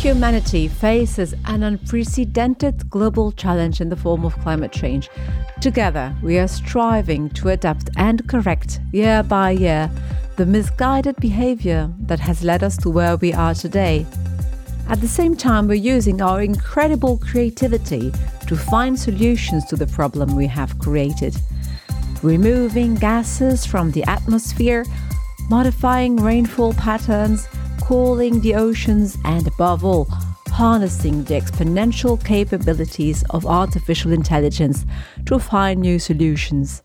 Humanity faces an unprecedented global challenge in the form of climate change. Together, we are striving to adapt and correct year by year the misguided behavior that has led us to where we are today. At the same time, we're using our incredible creativity to find solutions to the problem we have created. Removing gases from the atmosphere, modifying rainfall patterns, cooling the oceans, and above all, harnessing the exponential capabilities of artificial intelligence to find new solutions.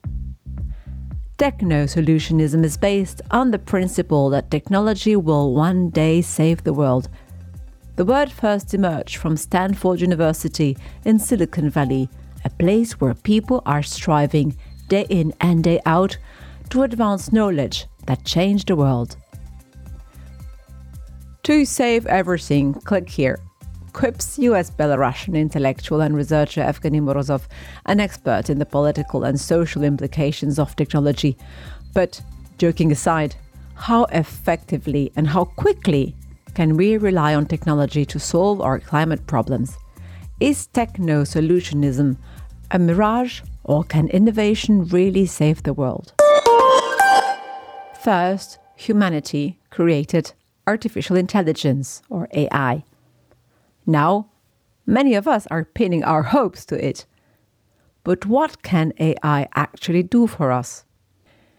Techno solutionism is based on the principle that technology will one day save the world. The word first emerged from Stanford University in Silicon Valley, a place where people are striving day in and day out to advance knowledge that change the world. To save everything, click here quips US Belarusian intellectual and researcher Evgeny Morozov, an expert in the political and social implications of technology. But joking aside, how effectively and how quickly can we rely on technology to solve our climate problems? Is techno solutionism a mirage or can innovation really save the world? First, humanity created artificial intelligence, or AI. Now, many of us are pinning our hopes to it. But what can AI actually do for us?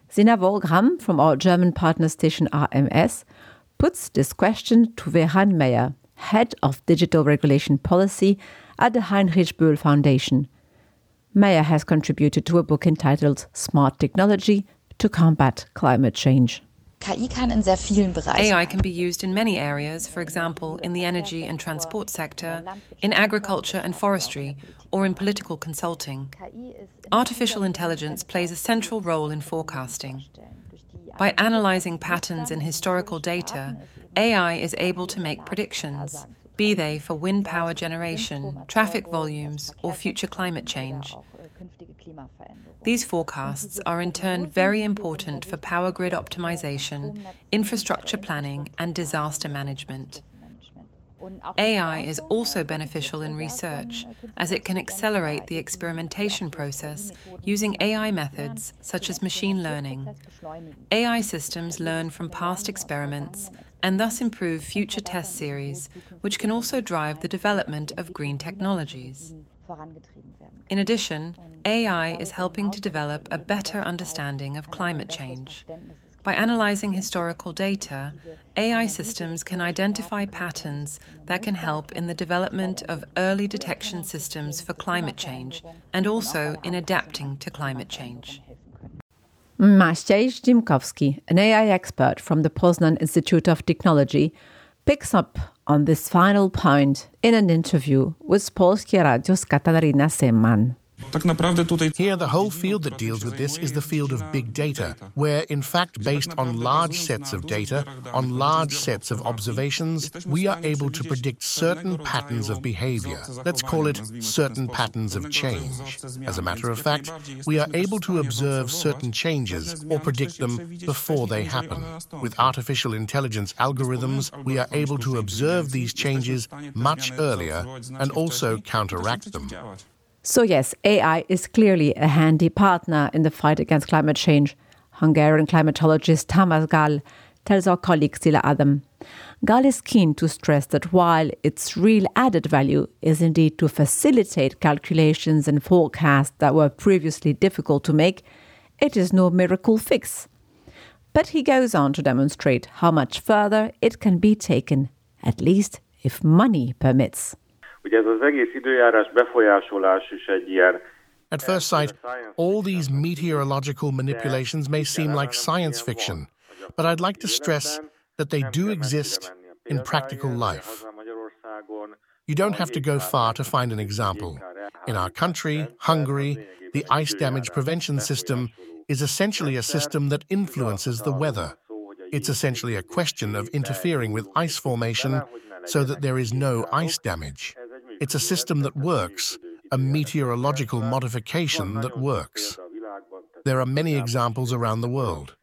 Sina Wolgram from our German partner station RMS puts this question to Veran Meyer, head of digital regulation policy at the Heinrich Böll Foundation. Meyer has contributed to a book entitled Smart Technology to Combat Climate Change. AI can be used in many areas, for example, in the energy and transport sector, in agriculture and forestry, or in political consulting. Artificial intelligence plays a central role in forecasting. By analyzing patterns in historical data, AI is able to make predictions, be they for wind power generation, traffic volumes, or future climate change. These forecasts are in turn very important for power grid optimization, infrastructure planning, and disaster management. AI is also beneficial in research, as it can accelerate the experimentation process using AI methods such as machine learning. AI systems learn from past experiments and thus improve future test series, which can also drive the development of green technologies. In addition, AI is helping to develop a better understanding of climate change. By analyzing historical data, AI systems can identify patterns that can help in the development of early detection systems for climate change and also in adapting to climate change. Maciej Dimkowski, an AI expert from the Poznan Institute of Technology, picks up on this final point in an interview with Polskie Radio's Katarina Seman. Here, the whole field that deals with this is the field of big data, where, in fact, based on large sets of data, on large sets of observations, we are able to predict certain patterns of behavior. Let's call it certain patterns of change. As a matter of fact, we are able to observe certain changes or predict them before they happen. With artificial intelligence algorithms, we are able to observe these changes much earlier and also counteract them. So, yes, AI is clearly a handy partner in the fight against climate change. Hungarian climatologist Tamás Gál tells our colleague Szila Adam. Gál is keen to stress that while its real added value is indeed to facilitate calculations and forecasts that were previously difficult to make, it is no miracle fix. But he goes on to demonstrate how much further it can be taken, at least if money permits. Ugye ez az egész időjárás befolyásolás is egy ilyen At first sight, all these meteorological manipulations may seem like science fiction, but I'd like to stress that they do exist in practical life. You don't have to go far to find an example. In our country, Hungary, the ice damage prevention system is essentially a system that influences the weather. It's essentially a question of interfering with ice formation so that there is no ice damage. It's a system that works, a meteorological modification that works. There are many examples around the world.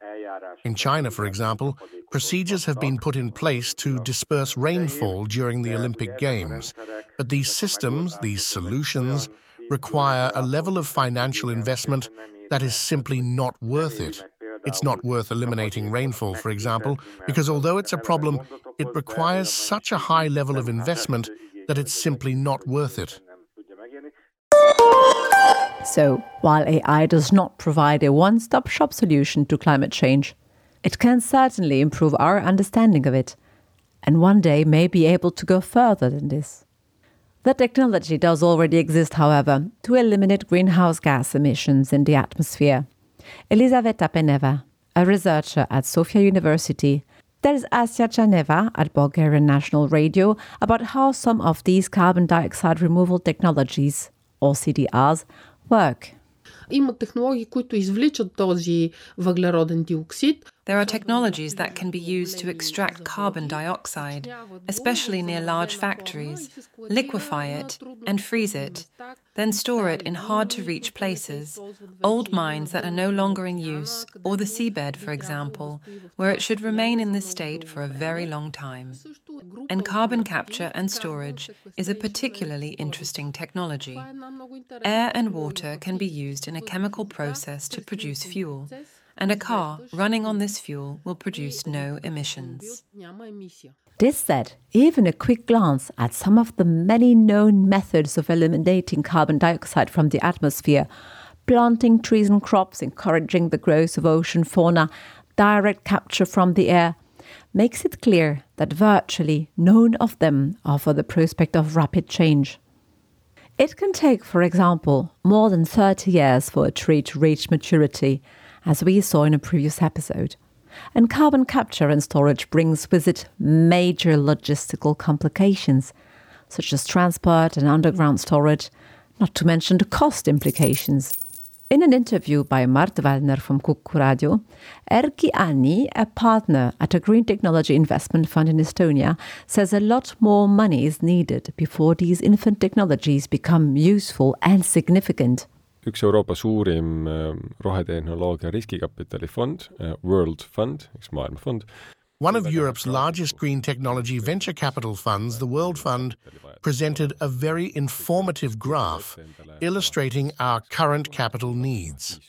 In China, for example, procedures have been put in place to disperse rainfall during the Olympic Games. But these systems, these solutions, require a level of financial investment that is simply not worth it. It's not worth eliminating rainfall, for example, because although it's a problem, it requires such a high level of investment that it's simply not worth it. So, while AI does not provide a one stop shop solution to climate change, it can certainly improve our understanding of it, and one day may be able to go further than this. The technology does already exist, however, to eliminate greenhouse gas emissions in the atmosphere. Elisaveta Peneva, a researcher at Sofia University, tells Asia Chaneva at Bulgarian National Radio about how some of these carbon dioxide removal technologies, or CDRs, work. Има технологии, които извличат този въглероден диоксид, there are technologies that can be used to extract carbon dioxide, especially near large factories, liquefy it, and freeze it, then store it in hard to reach places, old mines that are no longer in use, or the seabed, for example, where it should remain in this state for a very long time. And carbon capture and storage is a particularly interesting technology. Air and water can be used in a chemical process to produce fuel and a car running on this fuel will produce no emissions. This said, even a quick glance at some of the many known methods of eliminating carbon dioxide from the atmosphere planting trees and crops, encouraging the growth of ocean fauna, direct capture from the air makes it clear that virtually none of them offer the prospect of rapid change. It can take, for example, more than 30 years for a tree to reach maturity as we saw in a previous episode. And carbon capture and storage brings with it major logistical complications, such as transport and underground storage, not to mention the cost implications. In an interview by Mart Wallner from Kuku Radio, Erki Anni, a partner at a green technology investment fund in Estonia, says a lot more money is needed before these infant technologies become useful and significant. Üks Euroopa suurim ähm, rohetehnoloogia riskikapitali fond, äh, World Fund, üks maailmafond. One of Europe's largest green technology venture capital funds, the World Fund, presented a very informative graph illustrating our current capital needs.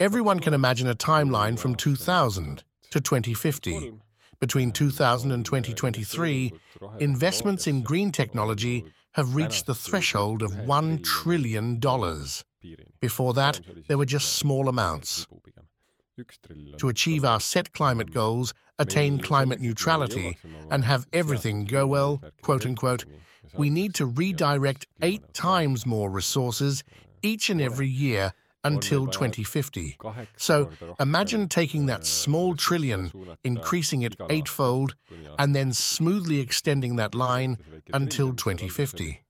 Everyone can imagine a timeline from 2000 to 2050. Between 2000 and 2023, investments in green technology have reached the threshold of $1 trillion. Before that, there were just small amounts. To achieve our set climate goals, attain climate neutrality, and have everything go well, quote unquote, we need to redirect eight times more resources each and every year until 2050. So imagine taking that small trillion, increasing it eightfold, and then smoothly extending that line until 2050.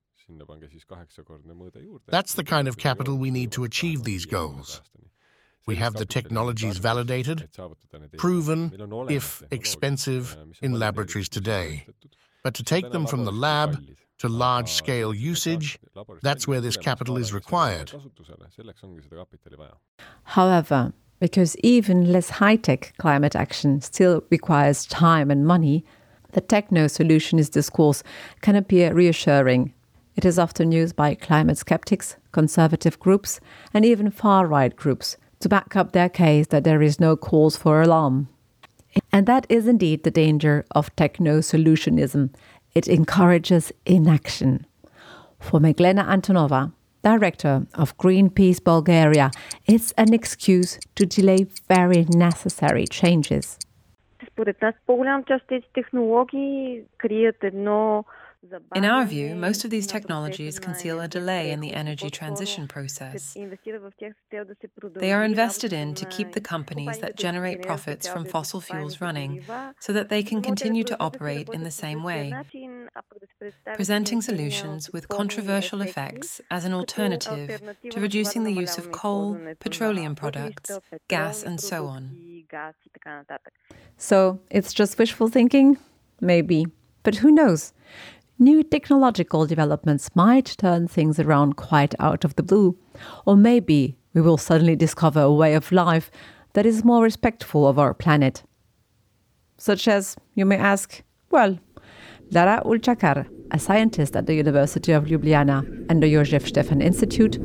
That's the kind of capital we need to achieve these goals. We have the technologies validated, proven, if expensive, in laboratories today. But to take them from the lab to large scale usage, that's where this capital is required. However, because even less high tech climate action still requires time and money, the techno solutionist discourse can appear reassuring. It is often used by climate skeptics, conservative groups, and even far right groups to back up their case that there is no cause for alarm. And that is indeed the danger of techno solutionism it encourages inaction. For Meglena Antonova, director of Greenpeace Bulgaria, it's an excuse to delay very necessary changes. Според нас по-голям част тези технологии крият едно in our view, most of these technologies conceal a delay in the energy transition process. They are invested in to keep the companies that generate profits from fossil fuels running so that they can continue to operate in the same way, presenting solutions with controversial effects as an alternative to reducing the use of coal, petroleum products, gas, and so on. So it's just wishful thinking? Maybe. But who knows? New technological developments might turn things around quite out of the blue. Or maybe we will suddenly discover a way of life that is more respectful of our planet. Such as, you may ask, well, Lara Ulchakar, a scientist at the University of Ljubljana and the Jožef Stefan Institute,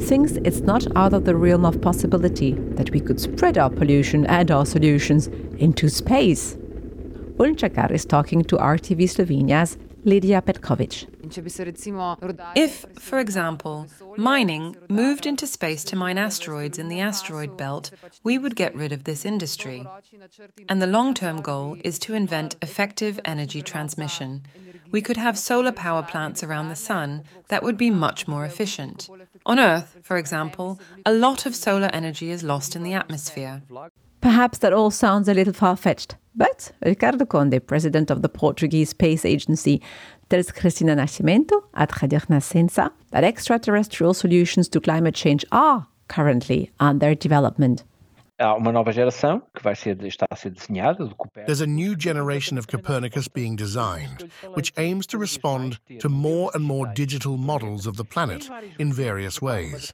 thinks it's not out of the realm of possibility that we could spread our pollution and our solutions into space. Ulchakar is talking to RTV Slovenia's Lydia Petkovic. If, for example, mining moved into space to mine asteroids in the asteroid belt, we would get rid of this industry. And the long term goal is to invent effective energy transmission. We could have solar power plants around the sun that would be much more efficient. On Earth, for example, a lot of solar energy is lost in the atmosphere. Perhaps that all sounds a little far fetched, but Ricardo Conde, president of the Portuguese Space Agency, tells Cristina Nascimento at Radio Renascença that extraterrestrial solutions to climate change are currently under development. Uma nova geração que vai ser, está a ser desenhada do There's a new generation of Copernicus being designed, which aims to respond to more and more digital models of the planet in various ways.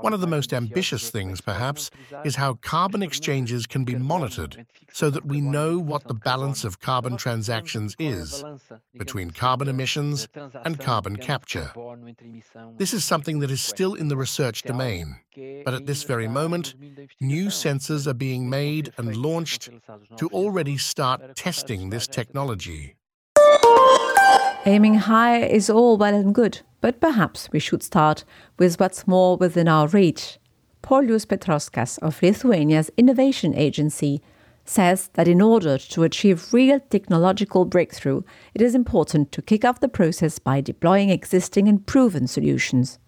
One of the most ambitious things, perhaps, is how carbon exchanges can be monitored so that we know what the balance of carbon transactions is between carbon emissions and carbon capture. This is something that is still in the research domain, but at this very moment, new sensors are being made and launched to already start testing this technology. Aiming high is all well and good, but perhaps we should start with what's more within our reach. Paulius Petrauskas of Lithuania's innovation agency says that in order to achieve real technological breakthrough, it is important to kick off the process by deploying existing and proven solutions.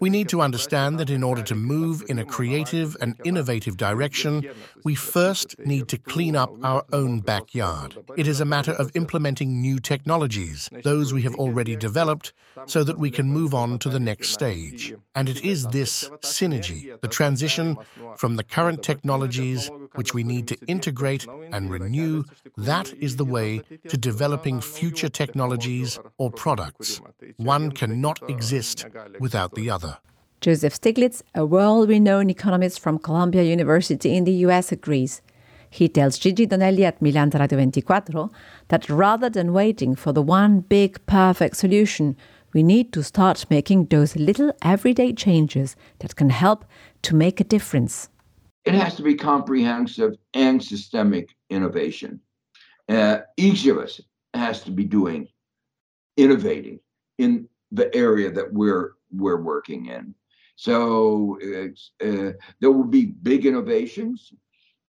We need to understand that in order to move in a creative and innovative direction, we first need to clean up our own backyard. It is a matter of implementing new technologies, those we have already developed, so that we can move on to the next stage. And it is this synergy, the transition from the current technologies, which we need to integrate and renew, that is the way to developing future technologies or products. One cannot exist without the other. Joseph Stiglitz, a world renowned economist from Columbia University in the US, agrees. He tells Gigi Donelli at Milan Radio 24 that rather than waiting for the one big perfect solution, we need to start making those little everyday changes that can help to make a difference. It has to be comprehensive and systemic innovation. Uh, each of us has to be doing innovating in the area that we're we're working in. So uh, there will be big innovations.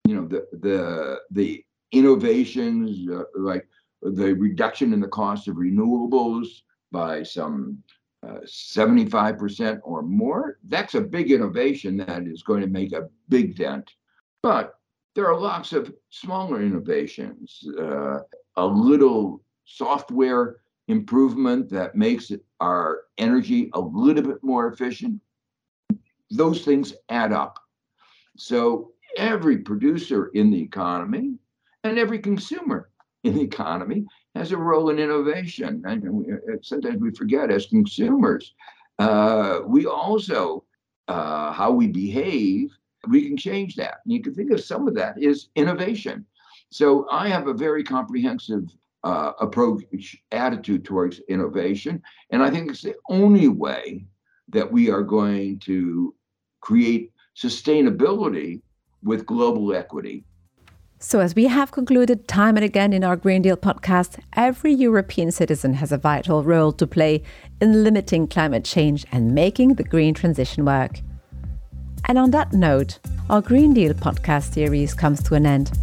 You know, the the the innovations uh, like the reduction in the cost of renewables by some uh, 75% or more. That's a big innovation that is going to make a big dent. But there are lots of smaller innovations. Uh, a little software improvement that makes our energy a little bit more efficient those things add up. So every producer in the economy and every consumer in the economy has a role in innovation. And uh, sometimes we forget as consumers, uh, we also, uh, how we behave, we can change that. And you can think of some of that is innovation. So I have a very comprehensive uh, approach, attitude towards innovation. And I think it's the only way that we are going to create sustainability with global equity. So, as we have concluded time and again in our Green Deal podcast, every European citizen has a vital role to play in limiting climate change and making the green transition work. And on that note, our Green Deal podcast series comes to an end.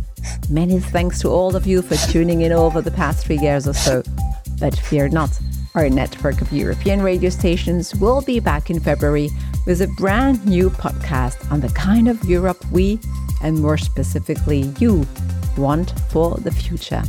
Many thanks to all of you for tuning in over the past three years or so. But fear not, our network of European radio stations will be back in February with a brand new podcast on the kind of Europe we, and more specifically you, want for the future.